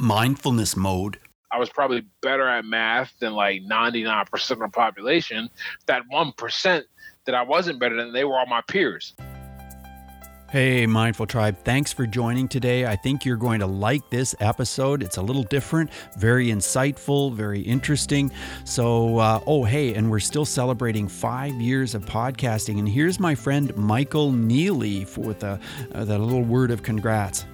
mindfulness mode? I was probably better at math than like 99% of the population. That 1% that I wasn't better than, they were all my peers. Hey, Mindful Tribe, thanks for joining today. I think you're going to like this episode. It's a little different, very insightful, very interesting. So, uh, oh, hey, and we're still celebrating five years of podcasting. And here's my friend Michael Neely for, with a, uh, the little word of congrats.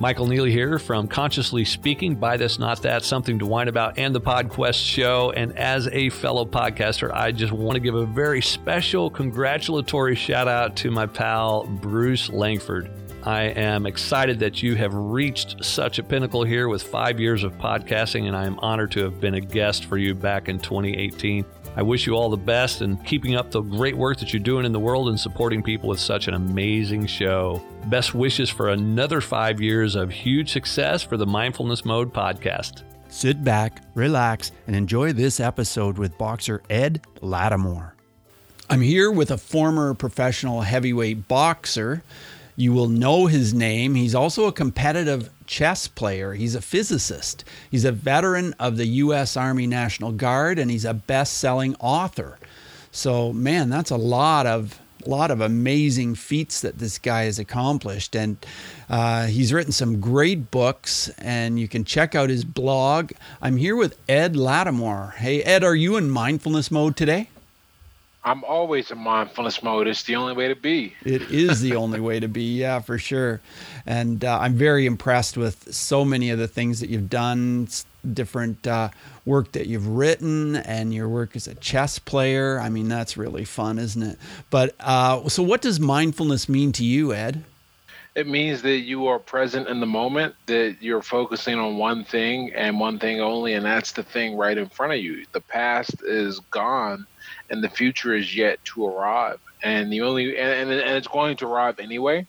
Michael Neely here from Consciously Speaking, Buy This Not That, Something to Whine About, and the PodQuest show. And as a fellow podcaster, I just want to give a very special congratulatory shout out to my pal, Bruce Langford. I am excited that you have reached such a pinnacle here with five years of podcasting, and I am honored to have been a guest for you back in 2018. I wish you all the best and keeping up the great work that you're doing in the world and supporting people with such an amazing show. Best wishes for another five years of huge success for the Mindfulness Mode podcast. Sit back, relax, and enjoy this episode with boxer Ed Latimore. I'm here with a former professional heavyweight boxer. You will know his name. He's also a competitive chess player. He's a physicist. He's a veteran of the U.S. Army National Guard, and he's a best-selling author. So, man, that's a lot of lot of amazing feats that this guy has accomplished, and uh, he's written some great books. And you can check out his blog. I'm here with Ed Latimore. Hey, Ed, are you in mindfulness mode today? I'm always in mindfulness mode. It's the only way to be. It is the only way to be, yeah, for sure. And uh, I'm very impressed with so many of the things that you've done, different uh, work that you've written, and your work as a chess player. I mean, that's really fun, isn't it? But uh, so, what does mindfulness mean to you, Ed? It means that you are present in the moment, that you're focusing on one thing and one thing only, and that's the thing right in front of you. The past is gone and the future is yet to arrive. And the only and, and, and it's going to arrive anyway.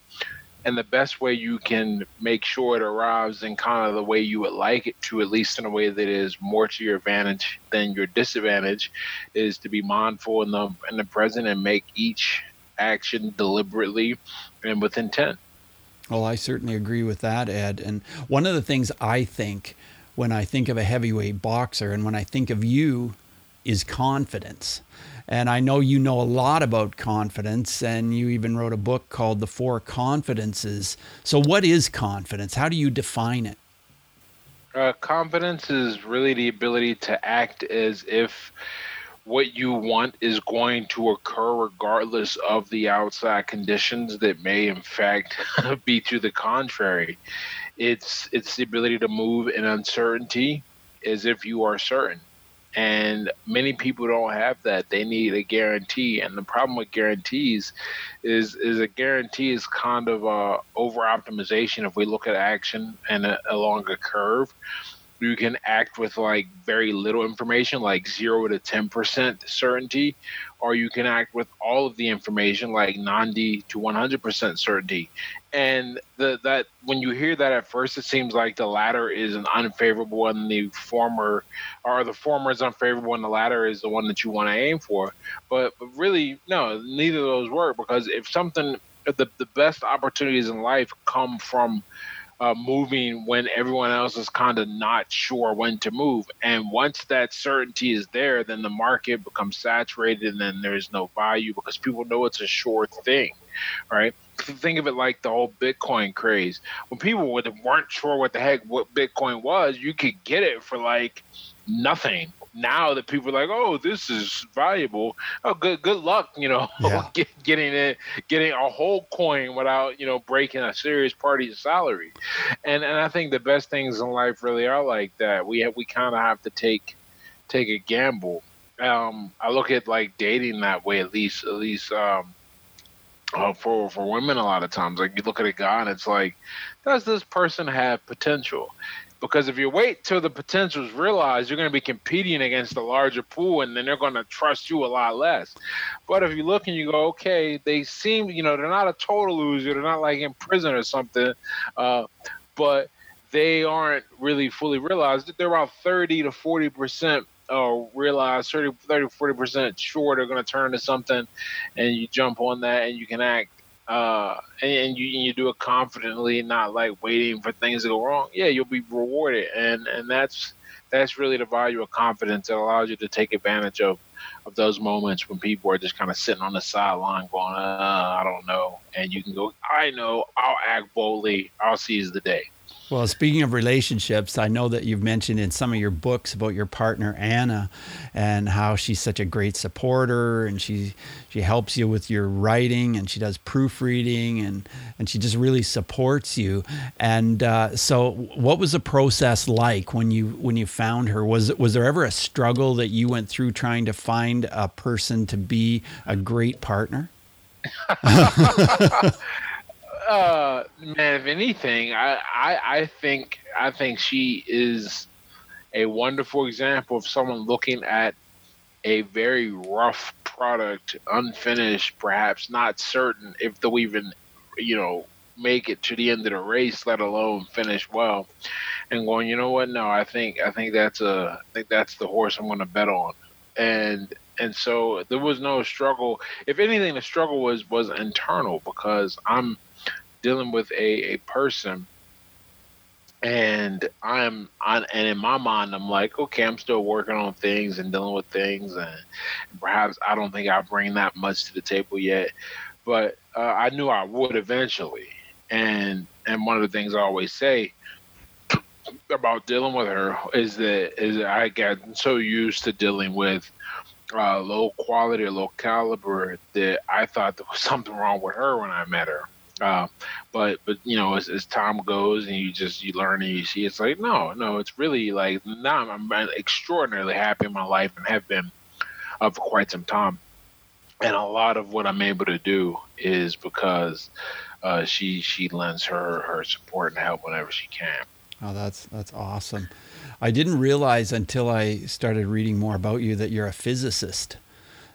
And the best way you can make sure it arrives in kind of the way you would like it to, at least in a way that is more to your advantage than your disadvantage, is to be mindful in the in the present and make each action deliberately and with intent. Well, I certainly agree with that, Ed. And one of the things I think when I think of a heavyweight boxer and when I think of you is confidence. And I know you know a lot about confidence, and you even wrote a book called The Four Confidences. So, what is confidence? How do you define it? Uh, confidence is really the ability to act as if what you want is going to occur regardless of the outside conditions that may in fact be to the contrary it's it's the ability to move in uncertainty as if you are certain and many mm-hmm. people don't have that. They need a guarantee. And the problem with guarantees is is a guarantee is kind of uh, a over optimization if we look at action and a, along a curve you can act with like very little information like 0 to 10% certainty or you can act with all of the information like 90 to 100% certainty and the, that when you hear that at first it seems like the latter is an unfavorable and the former or the former is unfavorable and the latter is the one that you want to aim for but, but really no neither of those work because if something the, the best opportunities in life come from uh, moving when everyone else is kind of not sure when to move. And once that certainty is there, then the market becomes saturated and then there's no value because people know it's a sure thing, right? Think of it like the whole Bitcoin craze. When people weren't sure what the heck what Bitcoin was, you could get it for like nothing now that people are like, oh, this is valuable. Oh, good good luck, you know, yeah. get, getting it, getting a whole coin without you know breaking a serious party's salary. And and I think the best things in life really are like that. We have, we kind of have to take take a gamble. Um, I look at like dating that way at least at least um, uh, for for women a lot of times. Like you look at a guy and it's like, does this person have potential? because if you wait till the potential is realized, you're going to be competing against a larger pool, and then they're going to trust you a lot less. But if you look and you go, okay, they seem, you know, they're not a total loser, they're not like in prison or something, uh, but they aren't really fully realized. They're about 30 to 40 percent uh, realize 30, 30 40 percent sure they're going to turn to something, and you jump on that, and you can act uh, and, and you you do it confidently, not like waiting for things to go wrong, yeah, you'll be rewarded, and and that's that's really the value of confidence that allows you to take advantage of of those moments when people are just kind of sitting on the sideline going, uh, I don't know, and you can go, I know, I'll act boldly, I'll seize the day. Well, speaking of relationships, I know that you've mentioned in some of your books about your partner Anna and how she's such a great supporter and she she helps you with your writing and she does proofreading and and she just really supports you. And uh, so, what was the process like when you when you found her? Was was there ever a struggle that you went through trying to find a person to be a great partner? uh, man, if anything, I, I, I think I think she is a wonderful example of someone looking at a very rough product, unfinished, perhaps not certain if they'll even, you know, make it to the end of the race, let alone finish well, and going, you know what? No, I think I think that's a I think that's the horse I'm going to bet on, and and so there was no struggle. If anything, the struggle was was internal because I'm dealing with a, a person and I'm on and in my mind I'm like, okay, I'm still working on things and dealing with things and perhaps I don't think I bring that much to the table yet. But uh, I knew I would eventually. And and one of the things I always say about dealing with her is that is that I got so used to dealing with uh, low quality low caliber that I thought there was something wrong with her when I met her. Uh, but but you know, as, as time goes and you just you learn and you see, it's like no, no, it's really like now I'm, I'm extraordinarily happy in my life and have been uh, for quite some time. And a lot of what I'm able to do is because uh, she she lends her her support and help whenever she can. Oh, that's that's awesome. I didn't realize until I started reading more about you that you're a physicist.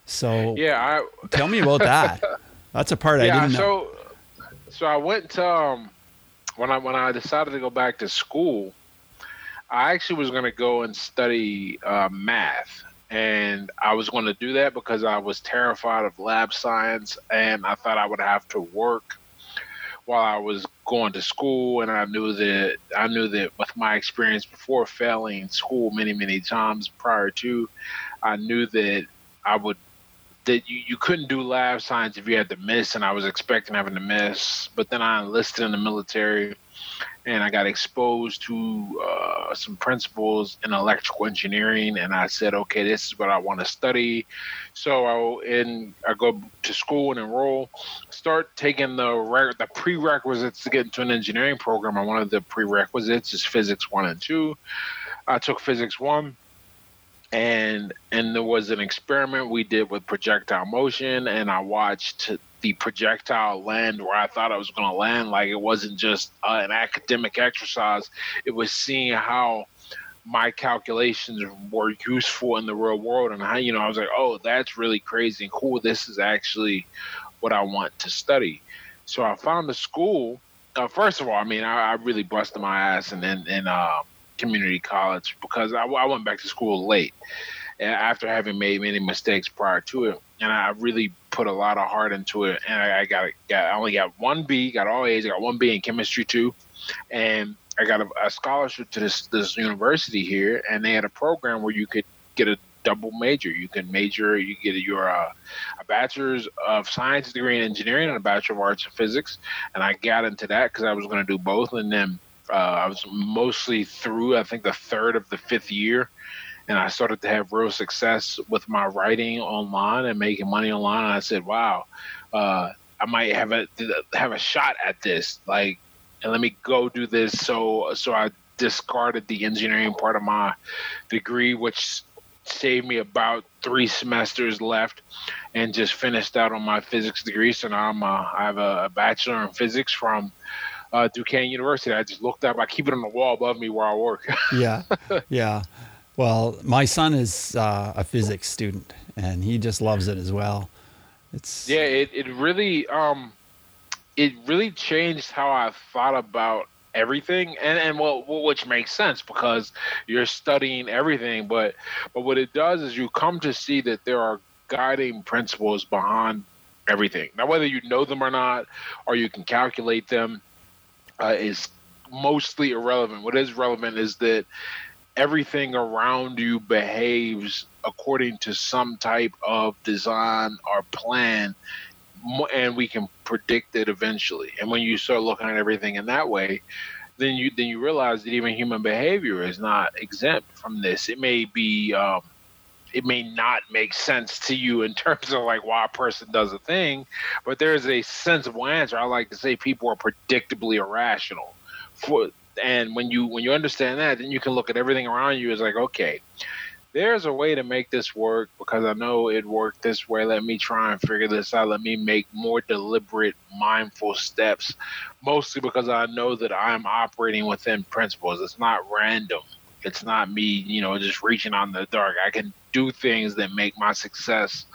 So yeah, I, tell me about that. That's a part yeah, I didn't know. So so I went to um, when I when I decided to go back to school. I actually was going to go and study uh, math, and I was going to do that because I was terrified of lab science, and I thought I would have to work while I was going to school, and I knew that I knew that with my experience before failing school many many times prior to, I knew that I would that you, you couldn't do lab science if you had to miss, and I was expecting having to miss. But then I enlisted in the military, and I got exposed to uh, some principles in electrical engineering, and I said, okay, this is what I want to study. So I in I go to school and enroll, start taking the re- the prerequisites to get into an engineering program. And one of the prerequisites is physics one and two. I took physics one and and there was an experiment we did with projectile motion and i watched the projectile land where i thought i was going to land. Like it wasn't just uh, an academic exercise. It was seeing how my calculations were useful in the real world and how you know i was like oh that's really crazy and cool. This is actually what i want to study. So i found a school. Uh, first of all i mean I, I, really busted my ass and then and, and uh, community college because I, I went back to school late after having made many mistakes prior to it, and I really put a lot of heart into it. And I, I got, got I only got one B, got all A's, got one B in chemistry too, and I got a, a, scholarship to this this university here, and they had a program where you could get a double major. You can major, you get your uh, a bachelor's of science degree in engineering and a bachelor of arts in physics, and I got into that because I was going to do both, and then uh, I was mostly through, I think, the third of the fifth year, and I started to have real success with my writing online and making money online. And I said, "Wow, uh, I might have a have a shot at this. Like, and let me go do this." So, so I discarded the engineering part of my degree, which saved me about three semesters left, and just finished out on my physics degree. So now I'm a, I have a, a bachelor in physics from uh, Duquesne University. I just looked up. I keep it on the wall above me where I work. yeah, yeah. Well, my son is uh, a physics student, and he just loves it as well. It's yeah. It it really um, it really changed how I thought about everything and and well which makes sense because you're studying everything but but what it does is you come to see that there are guiding principles behind everything. Now, whether you know them or not, or you can calculate them, uh, is mostly irrelevant. What is relevant is that everything around you behaves according to some type of design or plan and we can predict it eventually and when you start looking at everything in that way then you then you realize that even human behavior is not exempt from this it may be um, it may not make sense to you in terms of like why a person does a thing, but there is a sensible answer. I like to say people are predictably irrational. For and when you when you understand that, then you can look at everything around you as like, okay, there's a way to make this work because I know it worked this way. Let me try and figure this out. Let me make more deliberate, mindful steps, mostly because I know that I'm operating within principles. It's not random. It's not me, you know, just reaching on the dark. I can do things that make my success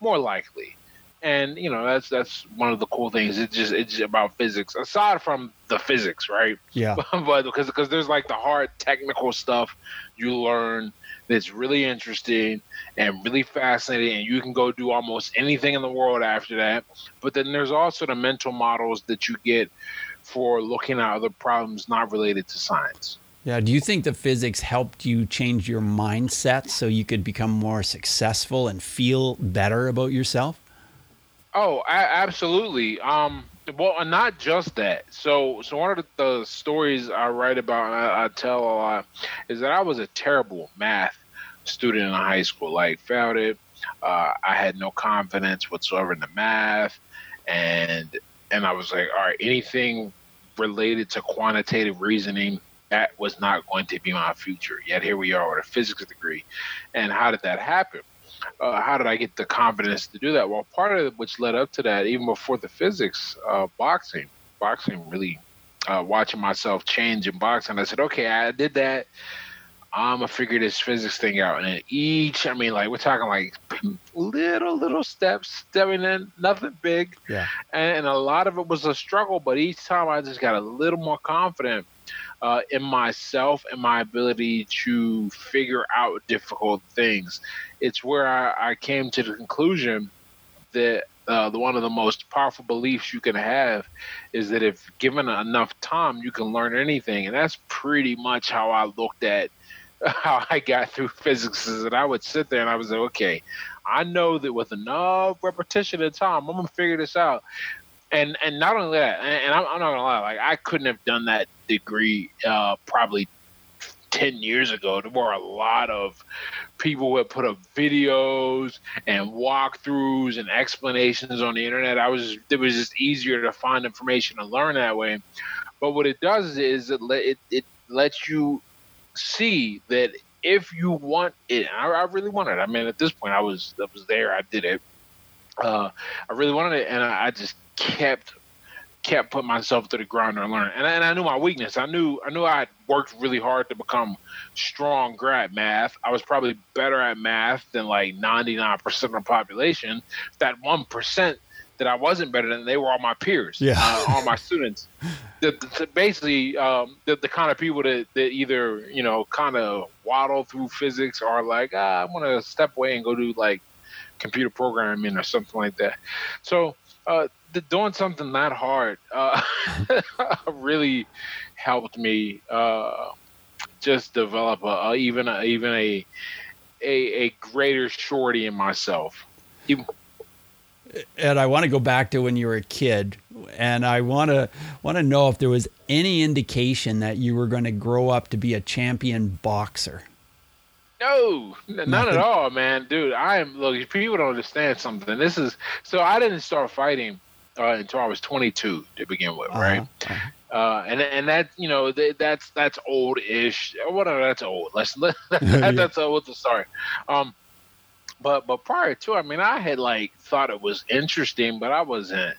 more likely. And you know that's that's one of the cool things. It's just it's about physics. Aside from the physics, right? Yeah. but because because there's like the hard technical stuff you learn that's really interesting and really fascinating, and you can go do almost anything in the world after that. But then there's also the mental models that you get for looking at other problems not related to science. Yeah. Do you think the physics helped you change your mindset so you could become more successful and feel better about yourself? Oh, absolutely. Um, well, not just that. So, so one of the, the stories I write about, I, I, tell a lot, is that I was a terrible math student in high school. Like, failed it. Uh, I had no confidence whatsoever in the math, and and I was like, all right, anything related to quantitative reasoning that was not going to be my future. Yet here we are with a physics degree. And how did that happen? Uh, how did I get the confidence to do that? Well, part of it, which led up to that, even before the physics, uh, boxing, boxing really uh, watching myself change in boxing. I said, okay, I did that. I'm gonna figure this physics thing out. And each, I mean, like we're talking like little, little steps, stepping in, nothing big. Yeah. And, and a lot of it was a struggle, but each time I just got a little more confident uh, in myself and my ability to figure out difficult things. It's where I, I came to the conclusion that uh, the one of the most powerful beliefs you can have is that if given enough time, you can learn anything, and that's pretty much how I looked at how I got through physics. Is that I would sit there and I was like, okay, I know that with enough repetition and time, I'm gonna figure this out and and not only that, and, and I'm, I'm, not gonna lie, like I couldn't have done that degree uh, probably ten years ago. There were a lot of people who had put up videos and walkthroughs and explanations on the internet. I was it was just easier to find information and learn that way. But what it does is it let it, it lets you see that if you want it, I, I really wanted. It. I mean, at this point, I was I was there. I did it. Uh, I really wanted it, and I, I just kept kept putting myself to the ground and learn. And, and I knew my weakness. I knew I knew I had worked really hard to become stronger at math. I was probably better at math than like 99% of the population. That 1% that I wasn't better than, they were all my peers, yeah. uh, all my students. The, the, basically, um, the, the kind of people that, that either, you know, kind of waddle through physics or like, ah, I want to step away and go do like computer programming or something like that. So, uh, doing something that hard uh, really helped me uh, just develop a, a, even a, even a, a a greater surety in myself. Even, and I want to go back to when you were a kid, and I want to want to know if there was any indication that you were going to grow up to be a champion boxer. No, not at all, man, dude. I am look. People don't understand something. This is so. I didn't start fighting uh, until I was 22 to begin with, uh-huh. right? Uh-huh. Uh, and and that you know that's that's old-ish. Whatever, that's old. Let's let, that, yeah. that's old to start. Um, but but prior to, I mean, I had like thought it was interesting, but I wasn't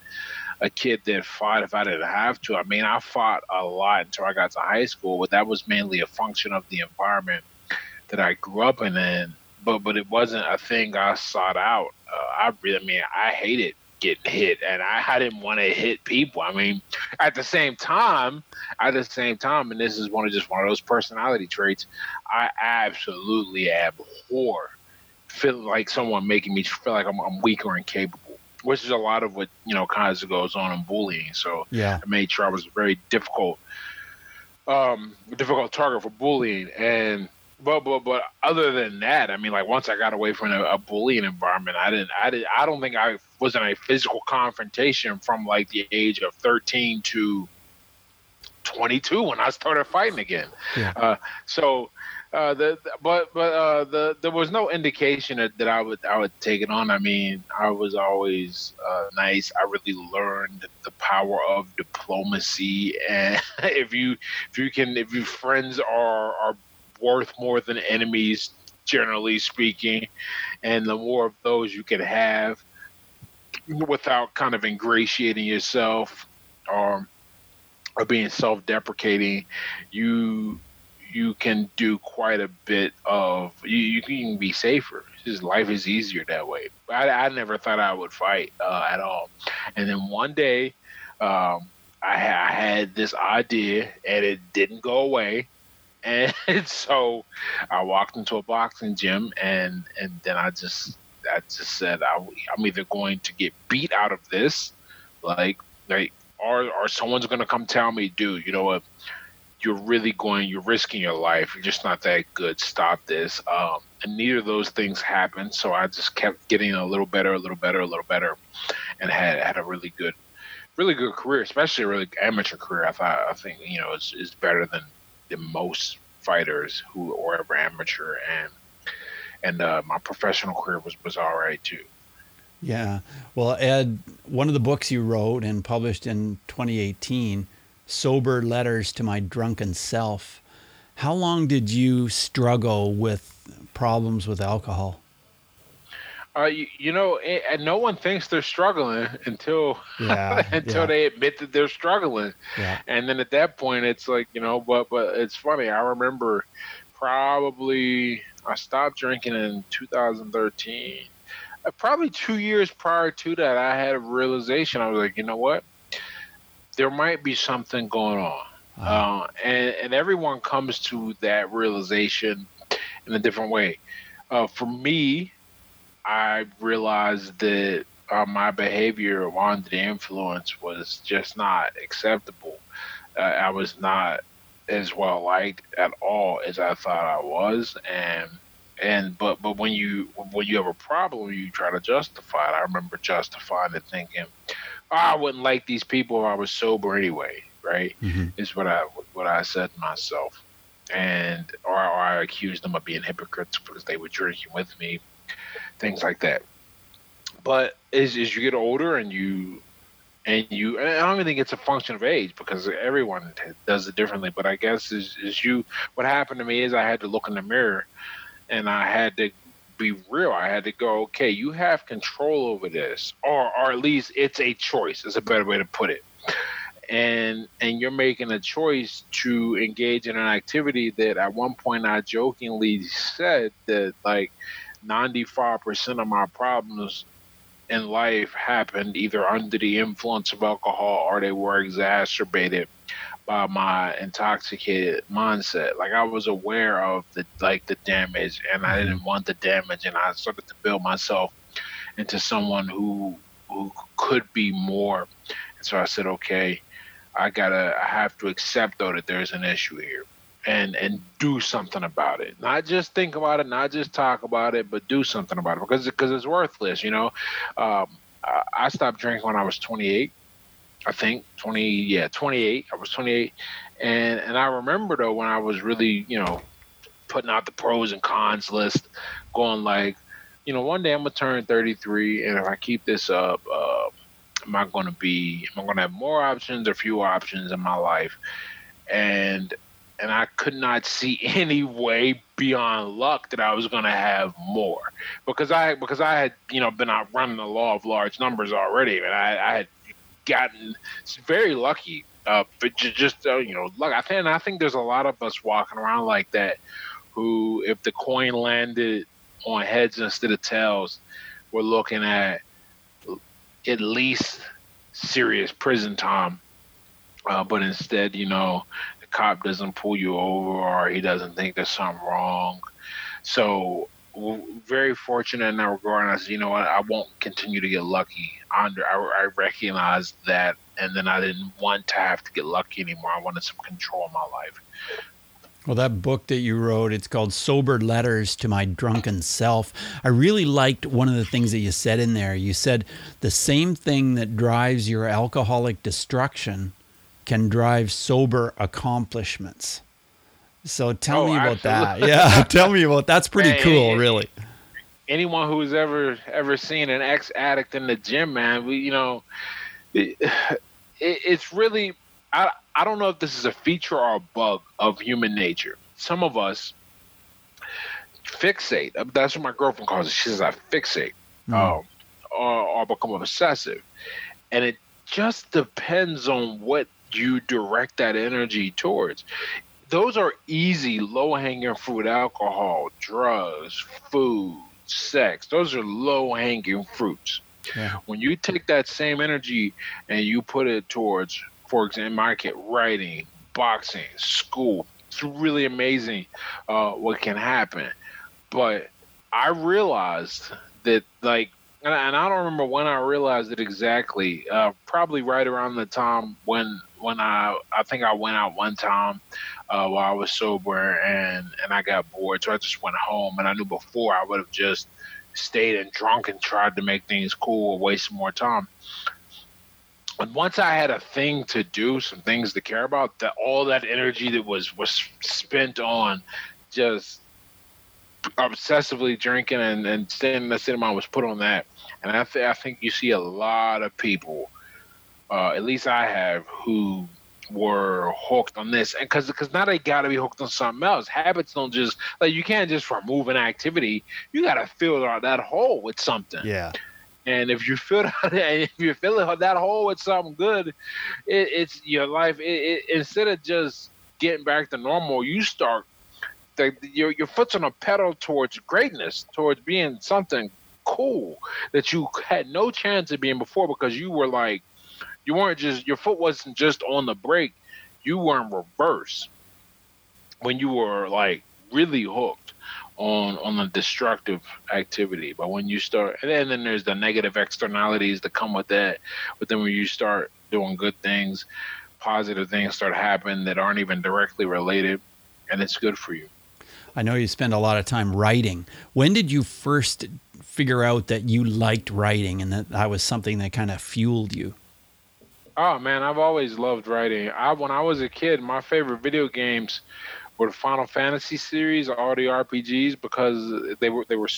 a kid that fought if I didn't have to. I mean, I fought a lot until I got to high school, but that was mainly a function of the environment that I grew up in. And but but it wasn't a thing I sought out. Uh, I really, I mean, I hated getting hit, and I, I didn't want to hit people. I mean, at the same time, at the same time, and this is one of just one of those personality traits, I absolutely abhor feeling like someone making me feel like I'm, I'm weak or incapable. which is a lot of what you know kind of goes on in bullying. So yeah, I made sure I was a very difficult, um, difficult target for bullying. And but but but other than that, I mean, like once I got away from a, a bullying environment, I didn't, I did, I don't think I was in a physical confrontation from like the age of thirteen to 22 when I started fighting again. Yeah. Uh, so uh, the, but but uh, the there was no indication that, that I would I would take it on. I mean, I was always uh, nice. I really learned the power of diplomacy, and if you if you can if your friends are are worth more than enemies, generally speaking, and the more of those you can have without kind of ingratiating yourself or or being self-deprecating, you you can do quite a bit of you, you can be safer. Just life is easier that way. I, I never thought i would fight uh, at all. And then one day um, I, I, had this idea and it didn't go away and so i walked into a boxing gym and and then i just i just said I, i'm either going to get beat out of this like like or or someone's gonna come tell me dude you know what you're really going, you're risking your life. You're just not that good. Stop this. Um, and neither of those things happened. So I just kept getting a little better, a little better, a little better, and had had a really good, really good career, especially a really amateur career. I thought I think you know is is better than than most fighters who are ever amateur, and and uh, my professional career was was all right too. Yeah. Well, Ed, one of the books you wrote and published in 2018 sober letters to my drunken self. How long did you struggle with problems with alcohol? Uh, you, you, know, and no one thinks they're struggling until yeah, until yeah. they admit that they're struggling, yeah. and then at that point, it's like you know. But but it's funny. I remember probably I stopped drinking in 2013. Uh, probably two years prior to that, I had a realization. I was like, you know what? there might be something going on. Uh-huh. Uh, and, and everyone comes to that realization in a different way. Uh, for me, I realized that uh, my behavior under the influence was just not acceptable. Uh, I was not as well liked at all as I thought I was, and and but but when you when you have a problem, you try to justify it. I remember justifying it, thinking, oh, I wouldn't like these people if I was sober anyway, right? Mm-hmm. Is what I what I said to myself, and or, or I accused them of being hypocrites because they were drinking with me, things like that. But as as you get older and you and you and I don't even think it's a function of age because everyone does it differently. But I guess is is you what happened to me is I had to look in the mirror and I had to be real. I had to go, okay, you have control over this, or or at least it's a choice. Is a better way to put it. And and you're making a choice to engage in an activity that at one point I jokingly said that like 95% of my problems in life happened either under the influence of alcohol or they were exacerbated by my intoxicated mindset. Like I was aware of the like the damage, and I didn't mm-hmm. want the damage, and I started to build myself into someone who who could be more. And so I said, okay, I gotta, I have to accept though that there's an issue here, and and do something about it. Not just think about it, not just talk about it, but do something about it because because it's worthless. You know, um, I, I stopped drinking when I was 28 I think 20, yeah, 28. I was 28. And, and I remember though, when I was really, you know, putting out the pros and cons list, going like, you know, one day I'm gonna turn 33, and if I keep this up, uh, am I gonna be? Am I gonna have more options or fewer options in my life? And and I could not see any way beyond luck that I was gonna have more because I because I had you know been out running the law of large numbers already, and I, I had gotten very lucky. Uh, but just uh, you know, look, I think I think there's a lot of us walking around like that, who if the coin landed on heads instead of tails, we're looking at at least serious prison time. Uh, but instead, you know, cop doesn't pull you over or he doesn't think there's something wrong. So very fortunate in that regard. And I said, you know what, I won't continue to get lucky. I, I recognized that, and then I didn't want to have to get lucky anymore. I wanted some control in my life. Well, that book that you wrote, it's called Sober Letters to My Drunken Self. I really liked one of the things that you said in there. You said the same thing that drives your alcoholic destruction can drive sober accomplishments. So tell oh, me about absolutely. that. Yeah, tell me about that's pretty hey, cool, really. Anyone who's ever ever seen an ex addict in the gym, man, we you know, it, it, it's really I I don't know if this is a feature or a bug of human nature. Some of us fixate. That's what my girlfriend calls it. She says I fixate, mm. um, or, or become obsessive, and it just depends on what you direct that energy towards those are easy, low hanging fruit alcohol, drugs, food, sex. Those are low hanging fruits. Yeah. When you take that same energy and you put it towards, for example, market writing, boxing, school, it's really amazing uh, what can happen. But I realized that, like, and I don't remember when I realized it exactly. Uh, probably right around the time when when I I think I went out one time uh, while I was sober and and I got bored, so I just went home. And I knew before I would have just stayed and drunk and tried to make things cool or waste more time. But once I had a thing to do, some things to care about, that all that energy that was was spent on just obsessively drinking and, and staying in the cinema was put on that. And I, th- I think you see a lot of people, uh, at least I have, who were hooked on this, and because because now they got to be hooked on something else. Habits don't just like you can't just remove an activity. You got to fill out that hole with something. Yeah. And if you fill that, if you fill that hole with something good, it, it's your life. It, it, instead of just getting back to normal, you start the, your your foot's on a pedal towards greatness, towards being something cool that you had no chance of being before because you were like you weren't just your foot wasn't just on the brake, you were in reverse when you were like really hooked on on the destructive activity. But when you start, and then, and then there's the negative externalities that come with that. But then when you start doing good things, positive things start happening that aren't even directly related, and it's good for you. I know you spend a lot of time writing. When did you first figure out that you liked writing and that that was something that kind of fueled you? Oh man, I've always loved writing. I when I was a kid, my favorite video games were the Final Fantasy series, all the RPGs, because they were they were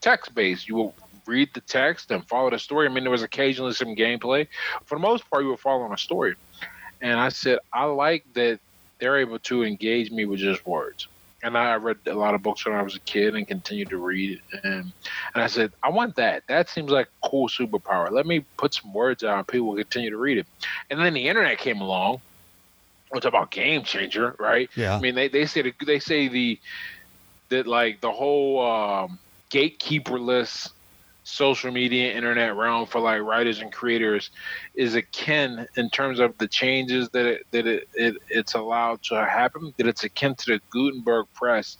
text based. You would read the text and follow the story. I mean, there was occasionally some gameplay. For the most part, you were following a story. And I said, I like that they're able to engage me with just words and I read a lot of books when I was a kid and continued to read. And, and I said, I want that. That seems like a cool superpower. Let me put some words out and people will continue to read it. And then the internet came along. It's about game changer, right? Yeah. I mean, they, they say they say the that like the whole um, gatekeeperless social media internet realm for like writers and creators is akin in terms of the changes that it, that it, it it's allowed to happen that it's akin to the Gutenberg press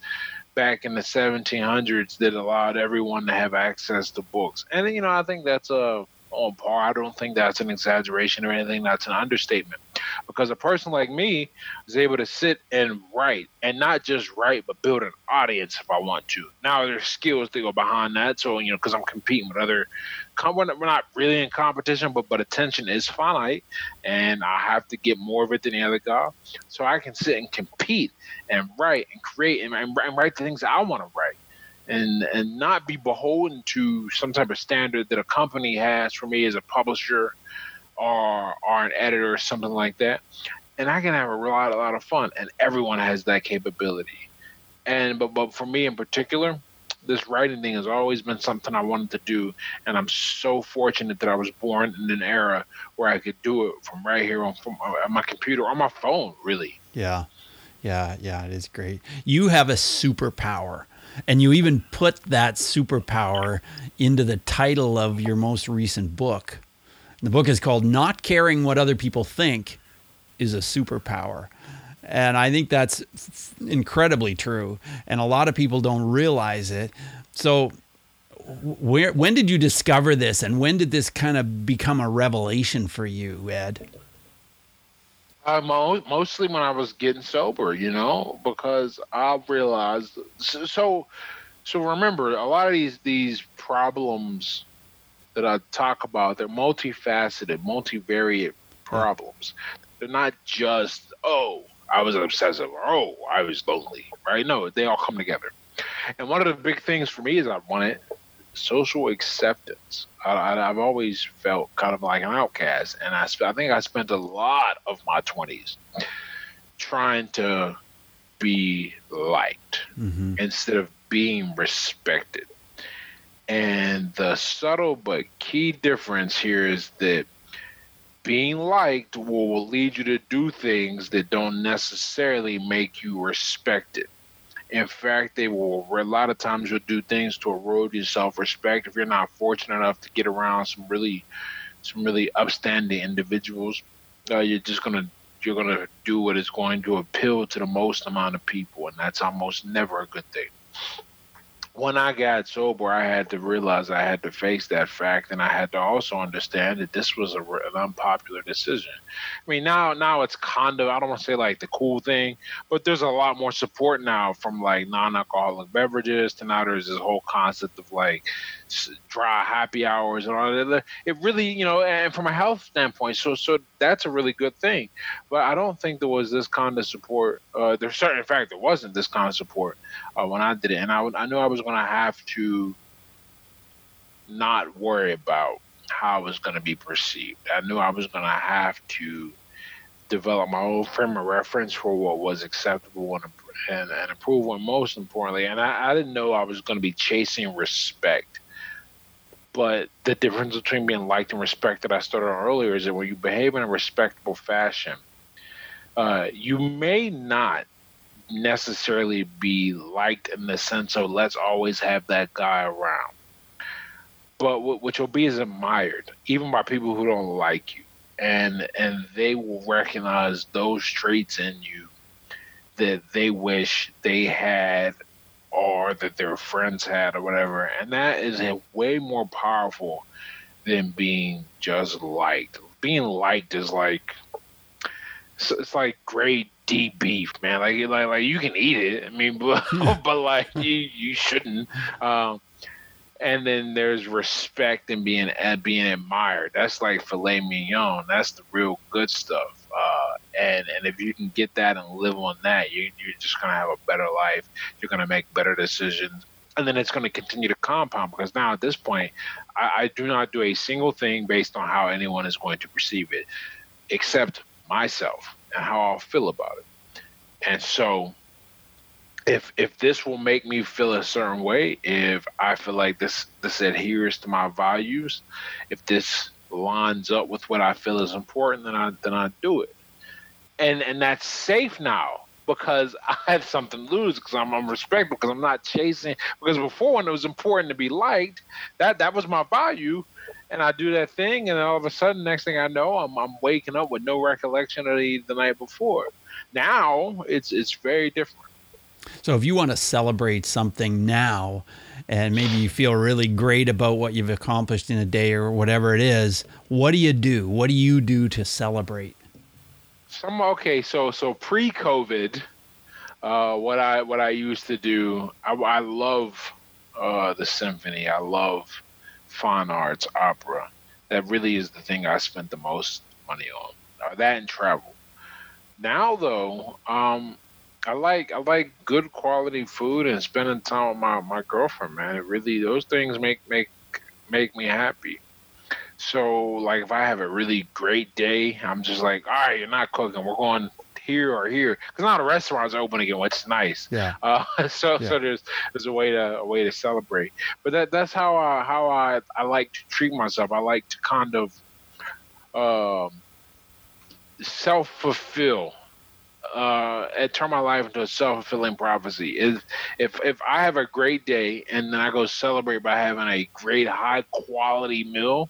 back in the 1700s that allowed everyone to have access to books. And you know I think that's a on par. I don't think that's an exaggeration or anything. That's an understatement. Because a person like me is able to sit and write, and not just write, but build an audience if I want to. Now there's skills to go behind that. So you know, because I'm competing with other, we're not really in competition, but but attention is finite, and I have to get more of it than the other guy. So I can sit and compete and write and create and, and write the things I want to write and and not be beholden to some type of standard that a company has for me as a publisher or or an editor or something like that. And I can have a lot a lot of fun, and everyone has that capability. And but but for me in particular, this writing thing has always been something I wanted to do, and I'm so fortunate that I was born in an era where I could do it from right here on from uh, on my computer on my phone. Really. Yeah, yeah, yeah. It is great. You have a superpower and you even put that superpower into the title of your most recent book. The book is called Not Caring What Other People Think is a Superpower. And I think that's f- incredibly true. And a lot of people don't realize it. So, where when did you discover this, and when did this kind of become a revelation for you, Ed? Uh, mo- mostly when I was getting sober, you know, because I realized. So, so, so remember, a lot of these these problems that I talk about, they're multifaceted, multivariate problems. They're not just oh, I was obsessive, or oh, I was lonely, right? No, they all come together. And one of the big things for me is I wanted social acceptance. I, have always felt kind of like an outcast, and I, I think I spent a lot of my twenties trying to be liked mm-hmm. instead of being respected. And the subtle but key difference here is that being liked will, will lead you to do things that don't necessarily make you respected. In fact, they will a lot of times you'll do things to erode your self respect if you're not fortunate enough to get around some really some really upstanding individuals. Uh, you're just gonna you're gonna do what is going to appeal to the most amount of people, and that's almost never a good thing when I got sober, I had to realize I had to face that fact, and I had to also understand that this was a, an unpopular decision. I mean, now now it's kind of I don't want to say like the cool thing, but there's a lot more support now from like non-alcoholic beverages to now there's this whole concept of like dry happy hours and all that. It really, you know, and from a health standpoint, so so that's a really good thing. But I don't think there was this kind of support. Uh, there's certain, in fact, there wasn't this kind of support uh, when I did it, and I I knew I was going to have to not worry about how I was going to be perceived. I knew I was going to have to develop my own frame of reference for what was acceptable and and, and approval, and most importantly, and I, I didn't know I was going to be chasing respect but the difference between being liked and respected, I started on earlier, is that when you behave in a respectable fashion, uh, you may not necessarily be liked in the sense of let's always have that guy around. But what, you'll be is admired, even by people who don't like you. And and they will recognize those traits in you that they wish they had or that their friends had or whatever. And that is a way more powerful than being just liked. Being liked is like it's, like grade D beef, man. Like like like you can eat it. I mean, but but like you you shouldn't. Um, and then there's respect and being being admired. That's like filet mignon. That's the real good stuff. Uh, and and if you can get that and live on that, you you're just gonna have a better life. You're gonna make better decisions, and then it's gonna continue to compound because now at this point, I, I do not do a single thing based on how anyone is going to perceive it, except myself and how I'll feel about it. And so if if this will make me feel a certain way, if I feel like this this adheres to my values, if this lines up with what I feel is important, then I then I do it. And and that's safe now because I have something to lose because I'm, I'm respectful because I'm not chasing because before when it was important to be liked, that that was my value. And I do that thing, and all of a sudden, next thing I know, I'm, I'm waking up with no recollection of the, the night before. Now it's it's very different. So if you want to celebrate something now, and maybe you feel really great about what you've accomplished in a day or whatever it is, what do you do? What do you do to celebrate? Some okay, so so pre-COVID, uh, what I what I used to do, I, I love uh, the symphony. I love fine arts, opera. That really is the thing I spent the most money on. Uh, that and travel. Now though, um, I like I like good quality food and spending time with my, my girlfriend, man. It really those things make make make me happy. So like if I have a really great day, I'm just like, all right, you're not cooking. We're going here or here because now the restaurants are open again, which is nice. Yeah. Uh, so yeah. so there's there's a way to a way to celebrate. But that that's how I how I I like to treat myself. I like to kind of um, self fulfill uh, it turned my life into a self fulfilling prophecy. Is if if I have a great day and then I go celebrate by having a great high quality meal,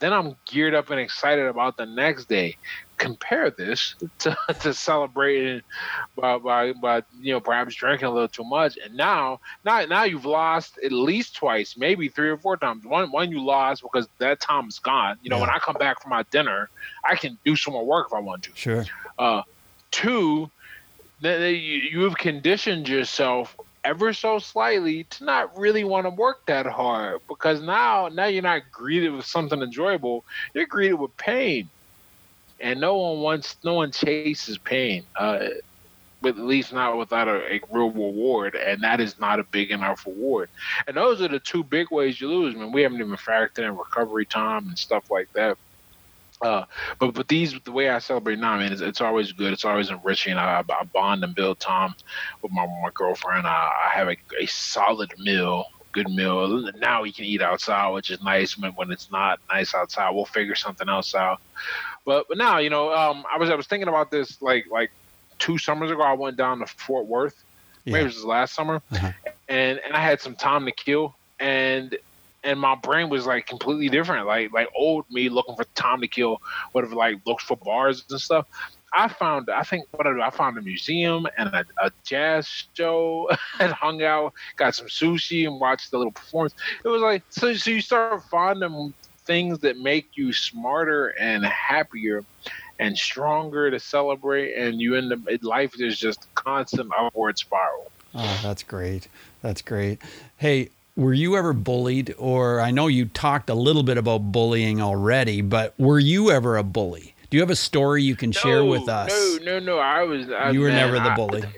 then I'm geared up and excited about the next day. Compare this to, to celebrating by, by, by you know perhaps drinking a little too much, and now now now you've lost at least twice, maybe three or four times. One one you lost because that time is gone. You know yeah. when I come back from my dinner, I can do some more work if I want to. Sure. Uh, two, that you have conditioned yourself ever so slightly to not really want to work that hard because now now you're not greeted with something enjoyable you're greeted with pain and no one wants no one chases pain uh but at least not without a, a, real reward, and that is not a big enough reward. And those are the two big ways you lose. I mean, we haven't even factored in recovery time and stuff like that. Uh, but but these the way I celebrate now, I mean, it's, it's always good. It's always enriching. I, I bond and build time with my my girlfriend. I, I have a, a solid meal, good meal. Now we can eat outside, which is nice. When when it's not nice outside, we'll figure something else out. But but now you know, um, I was I was thinking about this like like two summers ago. I went down to Fort Worth. Yeah. Maybe it was last summer, uh-huh. and and I had some time to kill and and my brain was like completely different. Like like old me looking for time to kill, whatever like looks for bars and stuff. I found I think what I, I found a museum and a, a jazz show and hung out, got some sushi and watched the little performance. It was like so so you start finding things that make you smarter and happier and stronger to celebrate and you end up life is just constant upward spiral. Oh, that's great. That's great. Hey, were you ever bullied? Or i know you talked a little bit about bullying already but were you ever a bully? Do you have a story you can no, share with us? no no no. I was I, you were man, never the bully. I,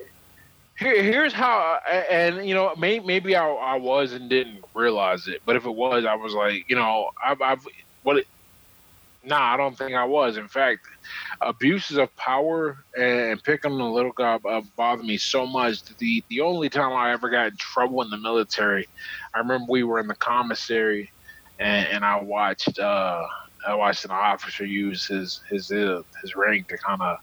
here, here's how uh, and you know may, maybe I, I was and didn't realize it but if it was i was like you know i've, I've what it, nah i don't think i was in fact abuses of power and picking on the little guy uh, bothered me so much. The the only time I ever got in trouble in the military, I remember we were in the commissary, and, and I watched uh, I watched an officer use his his uh, his rank to kind of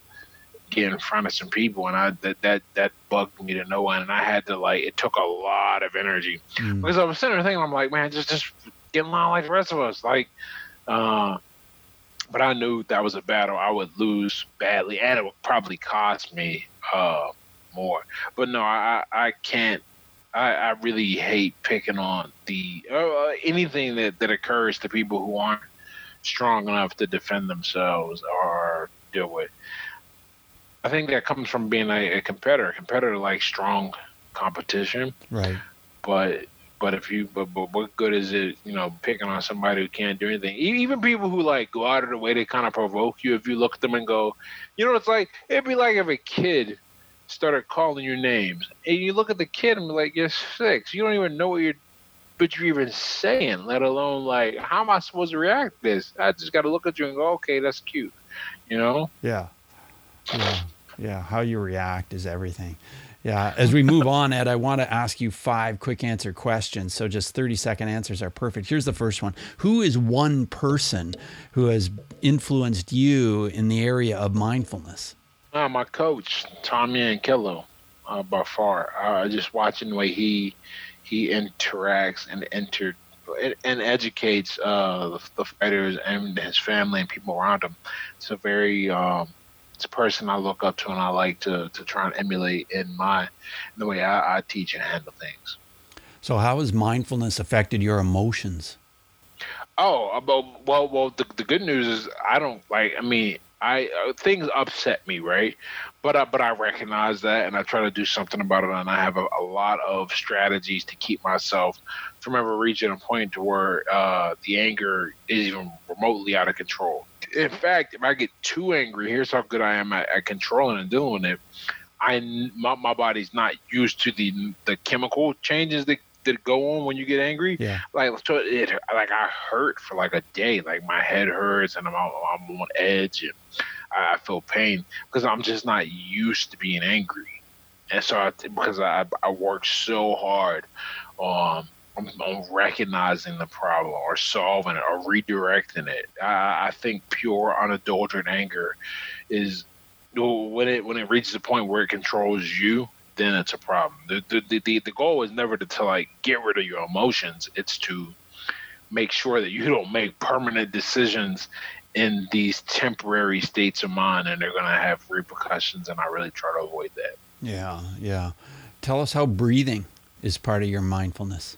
get in front of some people, and I that that that bugged me to no end. And I had to like it took a lot of energy mm. because I was sitting there thinking, I'm like, man, just just get along like the rest of us, like. Uh, but I knew that was a battle I would lose badly, and it would probably cost me uh, more. But no, I I can't. I, I really hate picking on the uh, anything that that occurs to people who aren't strong enough to defend themselves or deal with. I think that comes from being a, a competitor. A competitor likes strong competition, right? But but if you, but, but what good is it, you know, picking on somebody who can't do anything? Even people who like go out of the way to kind of provoke you. If you look at them and go, you know, it's like it'd be like if a kid started calling your names, and you look at the kid and be like, "You're six. You don't even know what you're, but you're even saying. Let alone like, how am I supposed to react to this? I just got to look at you and go, okay, that's cute. You know? Yeah. Yeah. Yeah. How you react is everything. Yeah. As we move on, Ed, I want to ask you five quick answer questions. So just 30 second answers are perfect. Here's the first one Who is one person who has influenced you in the area of mindfulness? Uh, my coach, Tommy Yankello, uh, by far. Uh, just watching the way he he interacts and entered and educates uh, the, the, fighters and his family and people around him. It's a very um, it's a person I look up to and I like to to try and emulate in my in the way I, I teach and handle things. So, how has mindfulness affected your emotions? Oh, about well, well. The, the good news is I don't like. I mean, I uh, things upset me, right? But I, but I recognize that, and I try to do something about it. And I have a, a lot of strategies to keep myself from ever reaching a point to where uh, the anger is even remotely out of control. In fact, if I get too angry, here's how good I am at, at controlling and doing it. I my, my body's not used to the the chemical changes that that go on when you get angry. Yeah. Like so it like I hurt for like a day. Like my head hurts and I'm I'm on edge and I feel pain because I'm just not used to being angry. And so I, because I I work so hard um on, recognizing the problem or solving it or redirecting it. I, I think pure unadulterated anger is when it when it reaches a point where it controls you then it's a problem. The the, the, the goal is never to, to like get rid of your emotions. It's to make sure that you don't make permanent decisions in these temporary states of mind and they're going to have repercussions and i really try to avoid that yeah yeah tell us how breathing is part of your mindfulness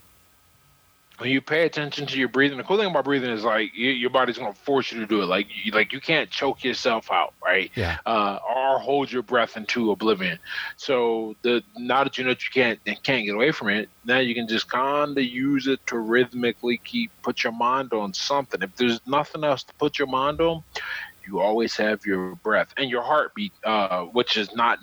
when you pay attention to your breathing, the cool thing about breathing is like you, your body's gonna force you to do it. Like you, like you can't choke yourself out, right? Yeah. Uh, or hold your breath into oblivion. So the now that you know that you can't can't get away from it, now you can just kind of use it to rhythmically keep put your mind on something. If there's nothing else to put your mind on, you always have your breath and your heartbeat, uh, which is not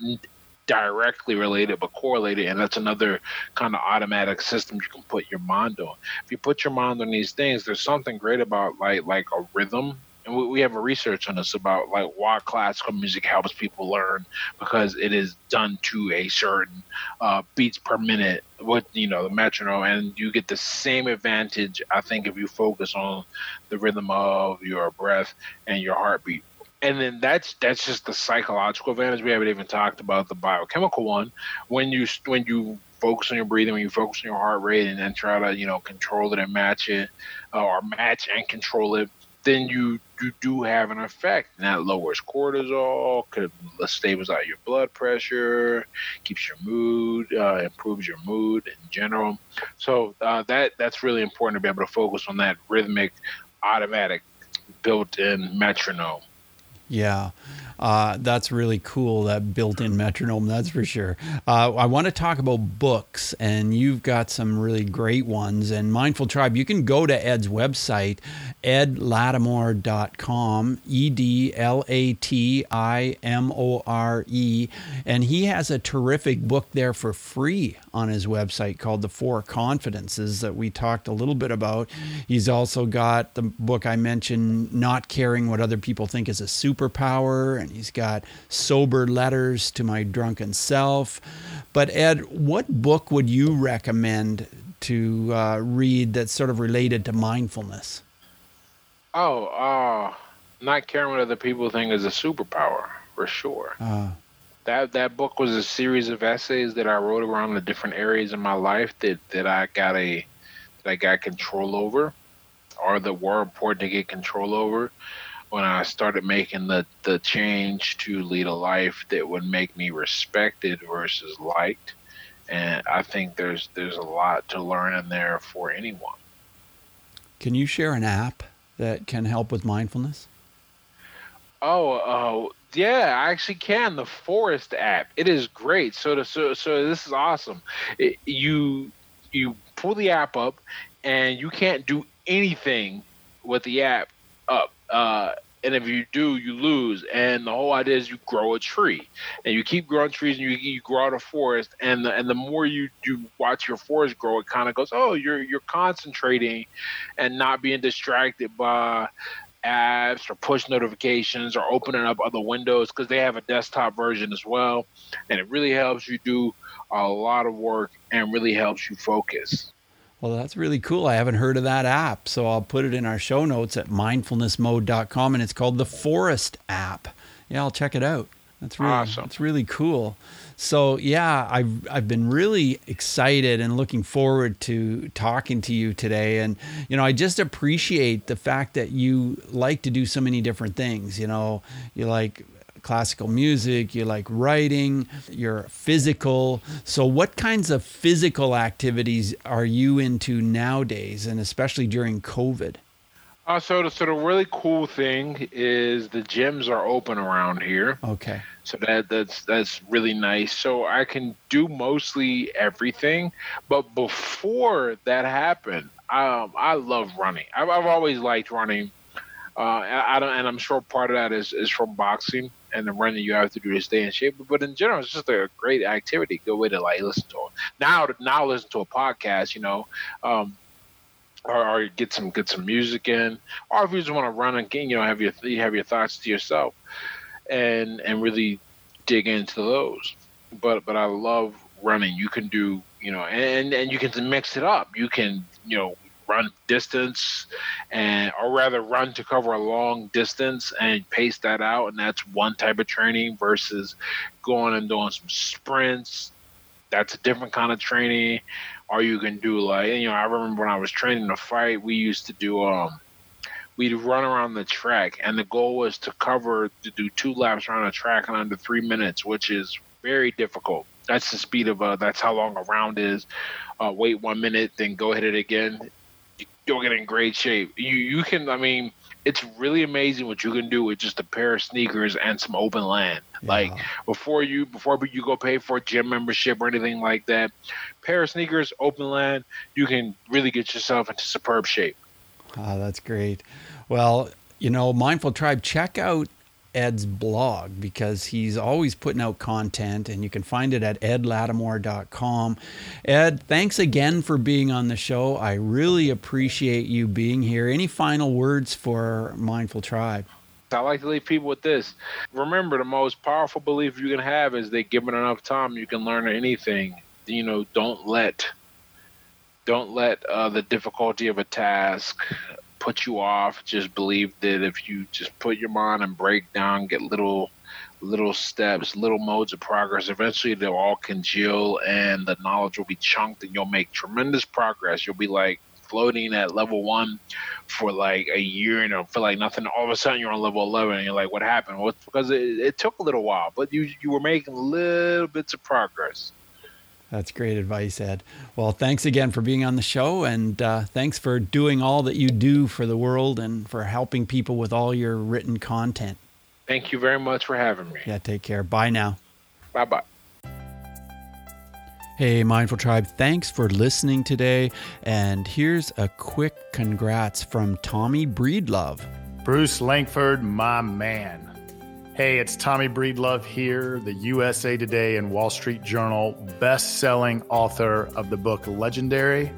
directly related but correlated and that's another kind of automatic system you can put your mind on. If you put your mind on these things there's something great about like like a rhythm. And we, we have a research on this about like why classical music helps people learn because it is done to a certain uh, beats per minute with you know the metronome and you get the same advantage i think if you focus on the rhythm of your breath and your heartbeat and then that's that's just the psychological advantage. We haven't even talked about the biochemical one. When you when you focus on your breathing, when you focus on your heart rate, and then try to you know control it and match it, uh, or match and control it, then you you do have an effect, and that lowers cortisol, could stabilize your blood pressure, keeps your mood, uh, improves your mood in general. So uh, that that's really important to be able to focus on that rhythmic, automatic, built-in metronome. Yeah. Uh, that's really cool, that built in metronome, that's for sure. Uh, I want to talk about books, and you've got some really great ones. And Mindful Tribe, you can go to Ed's website, edlatimore.com, E D L A T I M O R E. And he has a terrific book there for free on his website called The Four Confidences that we talked a little bit about. He's also got the book I mentioned, Not Caring What Other People Think is a Superpower. And he's got Sober Letters to My Drunken Self. But, Ed, what book would you recommend to uh, read that's sort of related to mindfulness? Oh, uh, not caring what other people think is a superpower, for sure. Uh, that that book was a series of essays that I wrote around the different areas in my life that, that I got a that I got control over, or that were important to get control over when I started making the, the change to lead a life that would make me respected versus liked. And I think there's there's a lot to learn in there for anyone. Can you share an app that can help with mindfulness? Oh, uh, yeah, I actually can. The Forest app. It is great. So, the, so, so this is awesome. It, you you pull the app up, and you can't do anything with the app up. Uh, and if you do, you lose. And the whole idea is you grow a tree, and you keep growing trees, and you, you grow out a forest. And the, and the more you you watch your forest grow, it kind of goes, oh, you're you're concentrating, and not being distracted by apps or push notifications or opening up other windows because they have a desktop version as well, and it really helps you do a lot of work and really helps you focus. Well, that's really cool. I haven't heard of that app. So I'll put it in our show notes at mindfulnessmode.com and it's called the Forest app. Yeah, I'll check it out. That's really awesome. That's really cool. So yeah, I've I've been really excited and looking forward to talking to you today. And you know, I just appreciate the fact that you like to do so many different things. You know, you like classical music, you like writing, you're physical. So, what kinds of physical activities are you into nowadays, and especially during COVID? Uh, so, the, so the really cool thing is the gyms are open around here. Okay. So that that's that's really nice. So I can do mostly everything. But before that happened, um, I love running. I've, I've always liked running. Uh, I, I don't, and I'm sure part of that is, is from boxing and the running you have to do to stay in shape. But in general, it's just a great activity. Good way to like listen to it. Now, now listen to a podcast. You know, um, or, or, get some get some music in, or if you just want to run and you know have your you have your thoughts to yourself, and and really dig into those. But but I love running. You can do you know, and and you can mix it up. You can you know run distance and or rather run to cover a long distance and pace that out and that's one type of training versus going and doing some sprints that's a different kind of training. Or you can do like you know, I remember when I was training to fight, we used to do um we'd run around the track and the goal was to cover to do two laps around the track in under three minutes, which is very difficult. That's the speed of uh that's how long a round is. Uh, wait one minute, then go hit it again. You'll get in great shape. You you can I mean it's really amazing what you can do with just a pair of sneakers and some open land. Yeah. Like before you before you go pay for a gym membership or anything like that, pair of sneakers, open land, you can really get yourself into superb shape. Ah, that's great. Well, you know, Mindful Tribe, check out Ed's blog because he's always putting out content and you can find it at edlatimore.com. Ed, thanks again for being on the show. I really appreciate you being here. Any final words for Mindful Tribe? I like to leave people with this. Remember, the most powerful belief you can have is that given enough time, you can learn anything. You know, don't let don't let uh, the difficulty of a task put you off. Just believe that if you just put your mind and break down, get little little steps, little modes of progress, eventually they'll all congeal and the knowledge will be chunked and you'll make tremendous progress. You'll be like floating at level one for like a year and it'll feel like nothing. All of a sudden you're on level 11 and you're like, what happened? Well, because it, it took a little while, but you, you were making little bits of progress. That's great advice, Ed. Well, thanks again for being on the show, and uh, thanks for doing all that you do for the world and for helping people with all your written content. Thank you very much for having me. Yeah, take care. Bye now. Bye bye. Hey, Mindful Tribe, thanks for listening today. And here's a quick congrats from Tommy Breedlove. Bruce Langford, my man. Hey, it's Tommy Breedlove here, the USA Today and Wall Street Journal best-selling author of the book Legendary.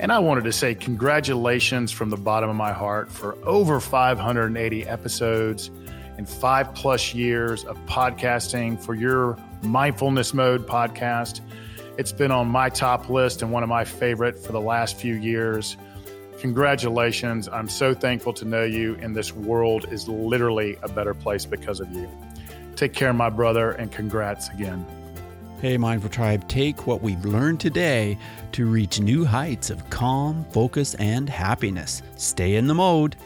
And I wanted to say congratulations from the bottom of my heart for over 580 episodes and 5 plus years of podcasting for your Mindfulness Mode podcast. It's been on my top list and one of my favorite for the last few years. Congratulations. I'm so thankful to know you, and this world is literally a better place because of you. Take care, my brother, and congrats again. Hey, Mindful Tribe, take what we've learned today to reach new heights of calm, focus, and happiness. Stay in the mode.